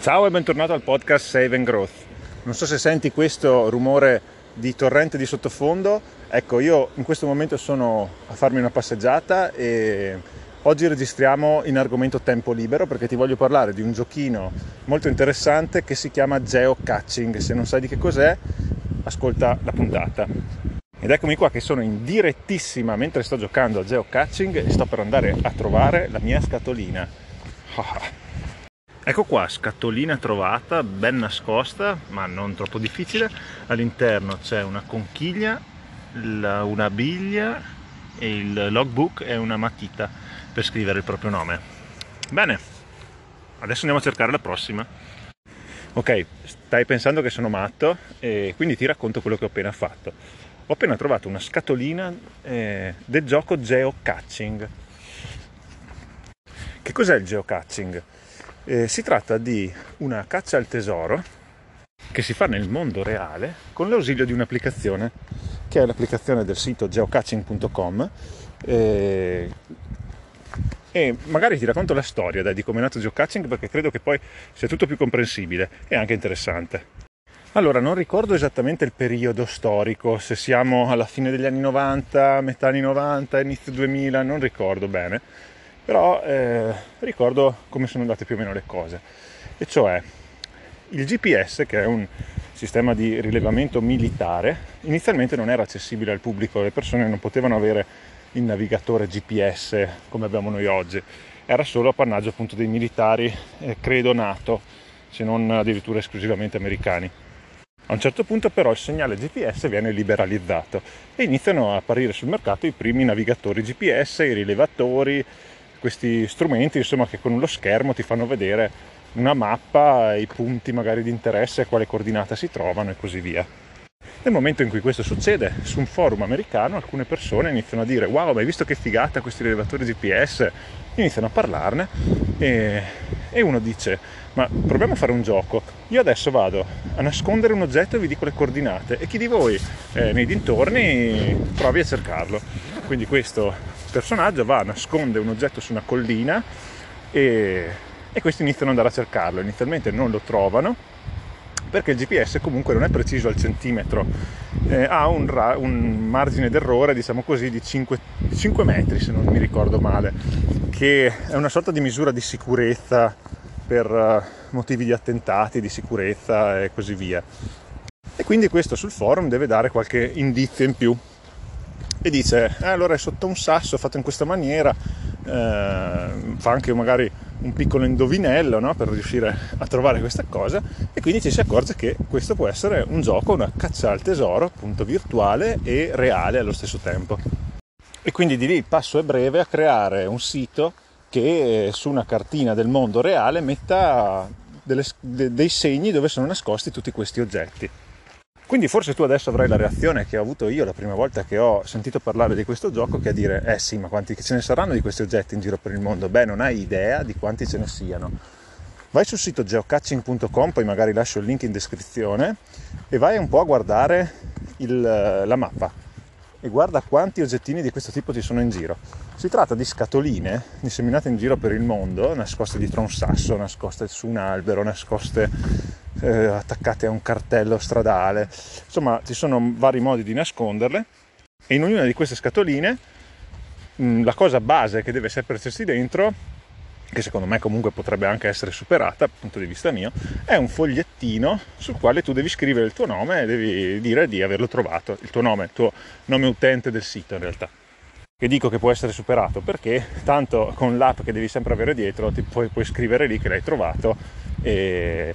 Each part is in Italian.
Ciao e bentornato al podcast Save and Growth. Non so se senti questo rumore di torrente di sottofondo. Ecco, io in questo momento sono a farmi una passeggiata e oggi registriamo in argomento tempo libero perché ti voglio parlare di un giochino molto interessante che si chiama geocaching. Se non sai di che cos'è, ascolta la puntata. Ed eccomi qua che sono in direttissima mentre sto giocando a geocaching e sto per andare a trovare la mia scatolina. Ecco qua, scatolina trovata, ben nascosta, ma non troppo difficile. All'interno c'è una conchiglia, una biglia e il logbook e una matita per scrivere il proprio nome. Bene, adesso andiamo a cercare la prossima. Ok, stai pensando che sono matto e quindi ti racconto quello che ho appena fatto. Ho appena trovato una scatolina eh, del gioco geocaching. Che cos'è il geocaching? Eh, si tratta di una caccia al tesoro che si fa nel mondo reale con l'ausilio di un'applicazione che è l'applicazione del sito geocaching.com eh, e magari ti racconto la storia dai, di come è nato geocaching perché credo che poi sia tutto più comprensibile e anche interessante. Allora, non ricordo esattamente il periodo storico, se siamo alla fine degli anni 90, metà anni 90, inizio 2000, non ricordo bene però eh, ricordo come sono andate più o meno le cose, e cioè il GPS, che è un sistema di rilevamento militare, inizialmente non era accessibile al pubblico, le persone non potevano avere il navigatore GPS come abbiamo noi oggi, era solo appannaggio appunto dei militari, eh, credo NATO, se non addirittura esclusivamente americani. A un certo punto però il segnale GPS viene liberalizzato e iniziano a apparire sul mercato i primi navigatori GPS, i rilevatori, questi strumenti insomma, che con lo schermo ti fanno vedere una mappa, i punti magari di interesse, a quale coordinata si trovano e così via. Nel momento in cui questo succede, su un forum americano alcune persone iniziano a dire wow, ma hai visto che figata questi rilevatori GPS? Iniziano a parlarne e, e uno dice ma proviamo a fare un gioco. Io adesso vado a nascondere un oggetto e vi dico le coordinate e chi di voi eh, nei dintorni provi a cercarlo. Quindi questo personaggio va, nasconde un oggetto su una collina e, e questi iniziano ad andare a cercarlo. Inizialmente non lo trovano perché il GPS comunque non è preciso al centimetro, eh, ha un, ra- un, margine d'errore, diciamo così, di 5, 5 metri se non mi ricordo male, che è una sorta di misura di sicurezza per uh, motivi di attentati, di sicurezza e così via. E quindi questo sul forum deve dare qualche indizio in più e dice eh, allora è sotto un sasso fatto in questa maniera eh, fa anche magari un piccolo indovinello no? per riuscire a trovare questa cosa e quindi ci si accorge che questo può essere un gioco, una caccia al tesoro appunto virtuale e reale allo stesso tempo e quindi di lì il passo è breve a creare un sito che su una cartina del mondo reale metta delle, de, dei segni dove sono nascosti tutti questi oggetti quindi forse tu adesso avrai la reazione che ho avuto io la prima volta che ho sentito parlare di questo gioco, che è dire, eh sì, ma quanti ce ne saranno di questi oggetti in giro per il mondo? Beh, non hai idea di quanti ce ne siano. Vai sul sito geocaching.com, poi magari lascio il link in descrizione, e vai un po' a guardare il, la mappa e guarda quanti oggettini di questo tipo ci sono in giro. Si tratta di scatoline disseminate in giro per il mondo, nascoste dietro un sasso, nascoste su un albero, nascoste eh, attaccate a un cartello stradale. Insomma, ci sono vari modi di nasconderle e in ognuna di queste scatoline mh, mm, la cosa base che deve esserci dentro che secondo me comunque potrebbe anche essere superata dal punto di vista mio, è un fogliettino sul quale tu devi scrivere il tuo nome e devi dire di averlo trovato, il tuo nome, il tuo nome utente del sito in realtà. Che dico che può essere superato perché tanto con l'app che devi sempre avere dietro ti puoi, puoi scrivere lì che l'hai trovato e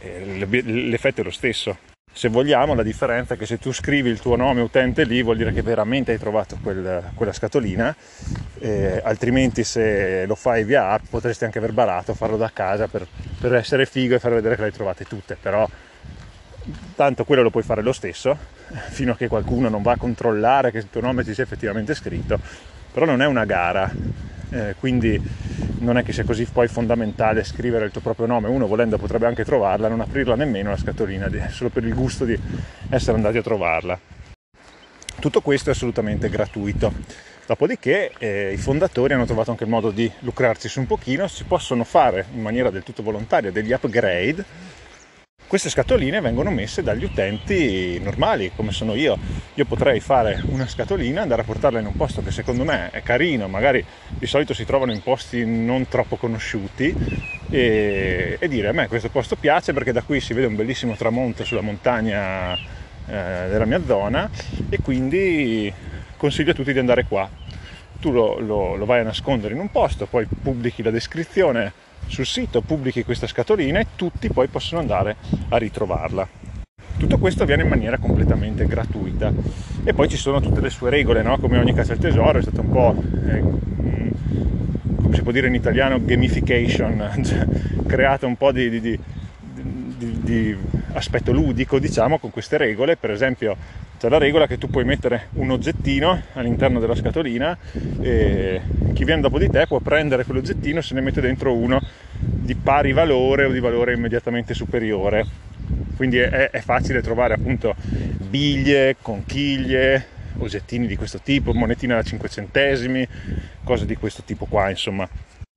l'effetto è lo stesso. Se vogliamo, la differenza è che se tu scrivi il tuo nome utente lì vuol dire che veramente hai trovato quel, quella scatolina, eh, altrimenti se lo fai via app potresti anche aver barato, farlo da casa per, per essere figo e far vedere che le hai trovate tutte, però tanto quello lo puoi fare lo stesso, fino a che qualcuno non va a controllare che il tuo nome ci sia effettivamente scritto, però non è una gara, eh, quindi non è che sia così poi fondamentale scrivere il tuo proprio nome, uno volendo potrebbe anche trovarla, non aprirla nemmeno la scatolina, solo per il gusto di essere andati a trovarla. Tutto questo è assolutamente gratuito. Dopodiché eh, i fondatori hanno trovato anche il modo di lucrarci su un pochino, si possono fare in maniera del tutto volontaria degli upgrade. Queste scatoline vengono messe dagli utenti normali, come sono io. Io potrei fare una scatolina, andare a portarla in un posto che secondo me è carino, magari di solito si trovano in posti non troppo conosciuti, e, e dire a me questo posto piace perché da qui si vede un bellissimo tramonto sulla montagna eh, della mia zona e quindi consiglio a tutti di andare qua. Tu lo, lo, lo vai a nascondere in un posto, poi pubblichi la descrizione sul sito, pubblichi questa scatolina e tutti poi possono andare a ritrovarla. Tutto questo avviene in maniera completamente gratuita e poi ci sono tutte le sue regole, no? come ogni caccia al tesoro, è stato un po', eh, come si può dire in italiano, gamification, cioè, creata un po' di, di, di, di aspetto ludico, diciamo, con queste regole, per esempio c'è la regola che tu puoi mettere un oggettino all'interno della scatolina e chi viene dopo di te può prendere quell'oggettino e se ne mette dentro uno di pari valore o di valore immediatamente superiore. Quindi è, è facile trovare appunto biglie, conchiglie, oggettini di questo tipo, monetine da 5 centesimi, cose di questo tipo qua, insomma.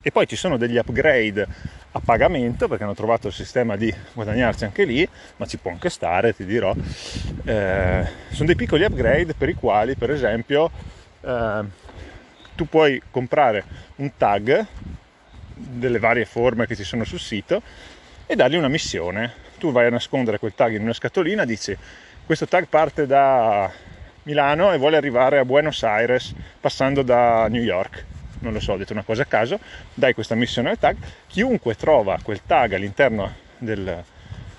E poi ci sono degli upgrade a pagamento perché hanno trovato il sistema di guadagnarsi anche lì, ma ci può anche stare, ti dirò. Eh, sono dei piccoli upgrade per i quali, per esempio, eh, tu puoi comprare un tag delle varie forme che ci sono sul sito e dargli una missione. Tu vai a nascondere quel tag in una scatolina, dici questo tag parte da Milano e vuole arrivare a Buenos Aires passando da New York non lo so, ho detto una cosa a caso, dai questa missione al tag, chiunque trova quel tag all'interno del,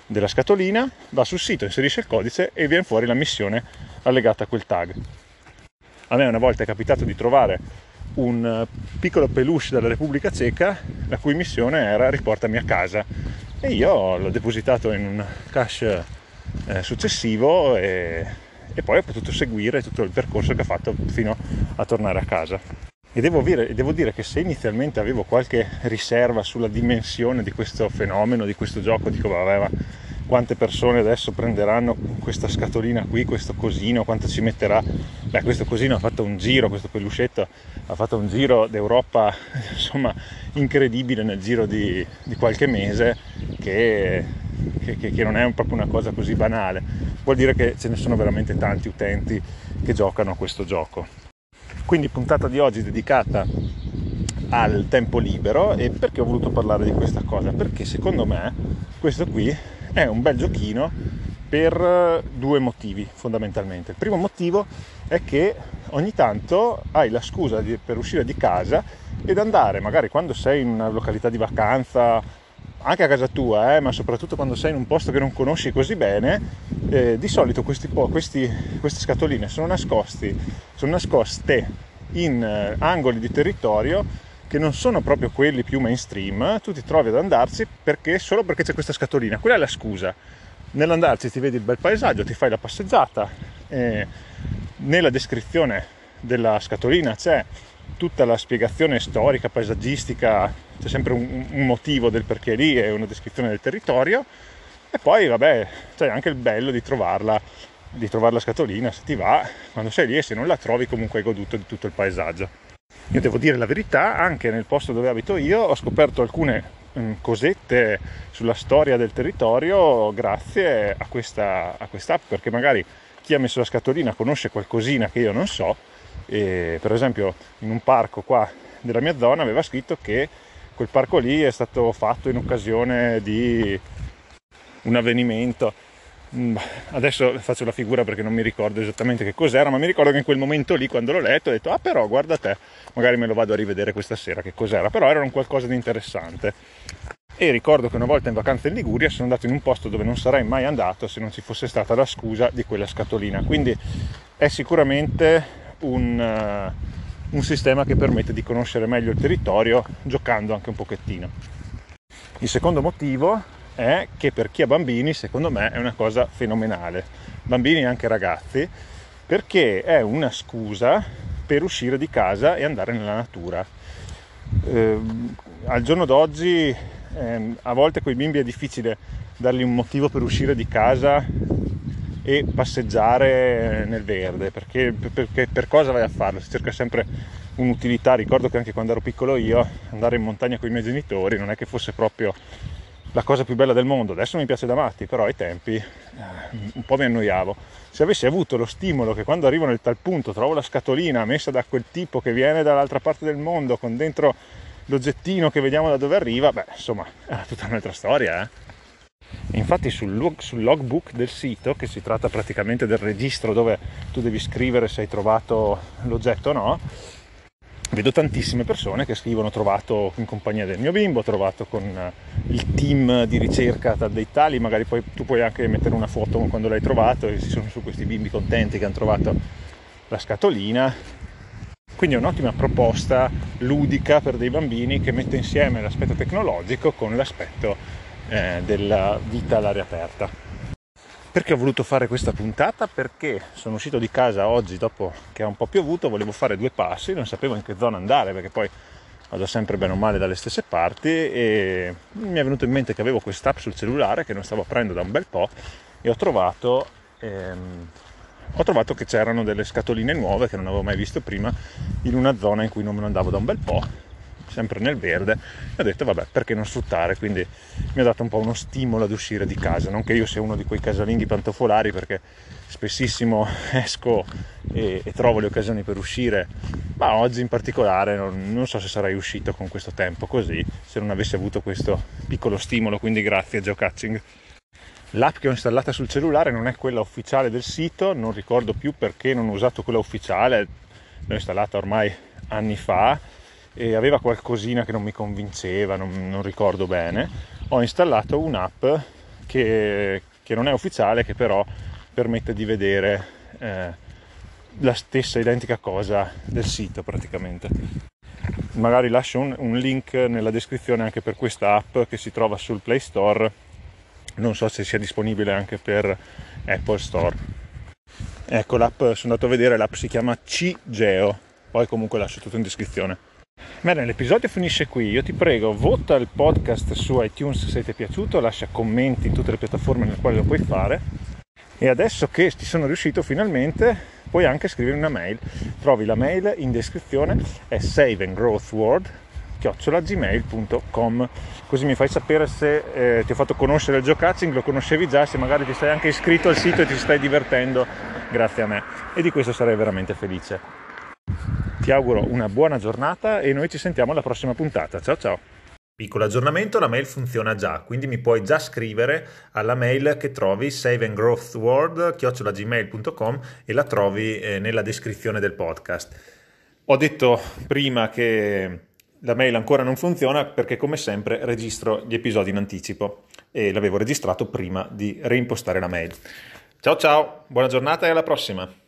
della scatolina va sul sito, inserisce il codice e viene fuori la missione allegata a quel tag. A me una volta è capitato di trovare un eh, piccolo peluche dalla Repubblica Ceca la cui missione era riportami a casa e io l'ho depositato in un cache eh, successivo e, e poi ho potuto seguire tutto il percorso che ha fatto fino a tornare a casa. E devo dire, devo dire, che se inizialmente avevo qualche riserva sulla dimensione di questo fenomeno, di questo gioco, dico vabbè ma quante persone adesso prenderanno questa scatolina qui, questo cosino, quanto ci metterà? Beh, questo cosino ha fatto un giro, questo peluscetto ha fatto un giro d'Europa, insomma, incredibile nel giro di, di qualche mese, che, che, che non è proprio una cosa così banale. Vuol dire che ce ne sono veramente tanti utenti che giocano a questo gioco. Quindi puntata di oggi dedicata al tempo libero e perché ho voluto parlare di questa cosa? Perché secondo me questo qui è un bel giochino per due motivi fondamentalmente. Il primo motivo è che ogni tanto hai la scusa di, per uscire di casa ed andare magari quando sei in una località di vacanza anche a casa tua, eh, ma soprattutto quando sei in un posto che non conosci così bene, eh, di solito questi, questi, queste scatoline sono, nascosti, sono nascoste in eh, angoli di territorio che non sono proprio quelli più mainstream, tu ti trovi ad andarci perché, solo perché c'è questa scatolina, quella è la scusa. Nell'andarci ti vedi il bel paesaggio, ti fai la passeggiata, nella descrizione della scatolina c'è tutta la spiegazione storica, paesaggistica, c'è sempre un, un motivo del perché lì e una descrizione del territorio. E poi vabbè c'è anche il bello di trovarla di trovare la scatolina se ti va quando sei lì e se non la trovi comunque hai goduto di tutto il paesaggio. Io devo dire la verità anche nel posto dove abito io ho scoperto alcune mm, cosette sulla storia del territorio grazie a questa, a quest'app perché magari chi ha messo la scatolina conosce qualcosina che io non so e per esempio in un parco qua della mia zona aveva scritto che quel parco lì è stato fatto in occasione di un avvenimento. Mm, adesso faccio la figura perché non mi ricordo esattamente che cos'era ma mi ricordo che in quel momento lì quando l'ho letto ho detto ah però guarda te magari me lo vado a rivedere questa sera che cos'era. Però era un qualcosa di interessante. E ricordo che una volta in vacanza in Liguria sono andato in un posto dove non sarei mai andato se non ci fosse stata la scusa di quella scatolina. Quindi è sicuramente un, uh, un sistema che permette di conoscere meglio il territorio giocando anche un pochettino. Il secondo motivo è che per chi ha bambini, secondo me, è una cosa fenomenale, bambini e anche ragazzi, perché è una scusa per uscire di casa e andare nella natura. Eh, al giorno d'oggi eh, a volte con i bimbi è difficile dargli un motivo per uscire di casa e passeggiare nel verde, perché, perché per cosa vai a farlo? Si cerca sempre un'utilità, ricordo che anche quando ero piccolo io andare in montagna con i miei genitori non è che fosse proprio la cosa più bella del mondo, adesso mi piace da matti, però ai tempi eh, un po' mi annoiavo. Se avessi avuto lo stimolo che quando arrivo nel tal punto trovo la scatolina messa da quel tipo che viene dall'altra parte del mondo con dentro l'oggettino che vediamo da dove arriva, beh insomma è tutta un'altra storia. Eh? Infatti sul, log, sul logbook del sito, che si tratta praticamente del registro dove tu devi scrivere se hai trovato l'oggetto o no, vedo tantissime persone che scrivono trovato in compagnia del mio bimbo, trovato con eh, il team di ricerca dei tali, magari poi tu puoi anche mettere una foto quando l'hai trovato e ci sono su questi bimbi contenti che hanno trovato la scatolina. Quindi è un'ottima proposta ludica per dei bambini che mette insieme l'aspetto tecnologico con l'aspetto eh, della vita all'aria aperta. Perché ho voluto fare questa puntata? Perché sono uscito di casa oggi dopo che ha un po' piovuto, volevo fare due passi, non sapevo in che zona andare perché poi vado sempre bene o male dalle stesse parti e mi è venuto in mente che avevo quest'app sul cellulare che non stavo aprendo da un bel po' e ho trovato, ehm, ho trovato che c'erano delle scatoline nuove che non avevo mai visto prima in una zona in cui non me ne andavo da un bel po' sempre nel verde, e ho detto vabbè perché non sfruttare, quindi mi ha dato un po' uno stimolo ad uscire di casa, non che io sia uno di quei casalinghi pantofolari perché spessissimo esco e, e trovo le occasioni per uscire, ma oggi in particolare non, non, so se sarei uscito con questo tempo così se non avessi avuto questo piccolo stimolo, quindi grazie Geocaching. L'app che ho installata sul cellulare non è quella ufficiale del sito, non ricordo più perché non ho usato quella ufficiale, l'ho installata ormai anni fa e aveva qualcosina che non mi convinceva, non, non ricordo bene, ho installato un'app che, che, non è ufficiale, che però permette di vedere eh, la stessa identica cosa del sito praticamente. Magari lascio un, un link nella descrizione anche per questa app che si trova sul Play Store, non so se sia disponibile anche per Apple Store. Ecco l'app, sono andato a vedere, l'app si chiama CGeo, poi comunque lascio tutto in descrizione. Bene, l'episodio finisce qui. Io ti prego, vota il podcast su iTunes se ti è piaciuto, lascia commenti in tutte le piattaforme nelle quali lo puoi fare. E adesso che ci sono riuscito finalmente, puoi anche scrivere una mail. Trovi la mail in descrizione, è saveandgrowthworld così mi fai sapere se eh, ti ho fatto conoscere il geocaching, lo conoscevi già, se magari ti sei anche iscritto al sito e ti stai divertendo grazie a me e di questo sarei veramente felice. Ti auguro una buona giornata e noi ci sentiamo alla prossima puntata. Ciao ciao! Piccolo aggiornamento, la mail funziona già, quindi mi puoi già scrivere alla mail che trovi saveandgrowthworld.gmail.com e la trovi eh, nella descrizione del podcast. Ho detto prima che la mail ancora non funziona perché come sempre registro gli episodi in anticipo e l'avevo registrato prima di reimpostare la mail. Ciao ciao, buona giornata e alla prossima!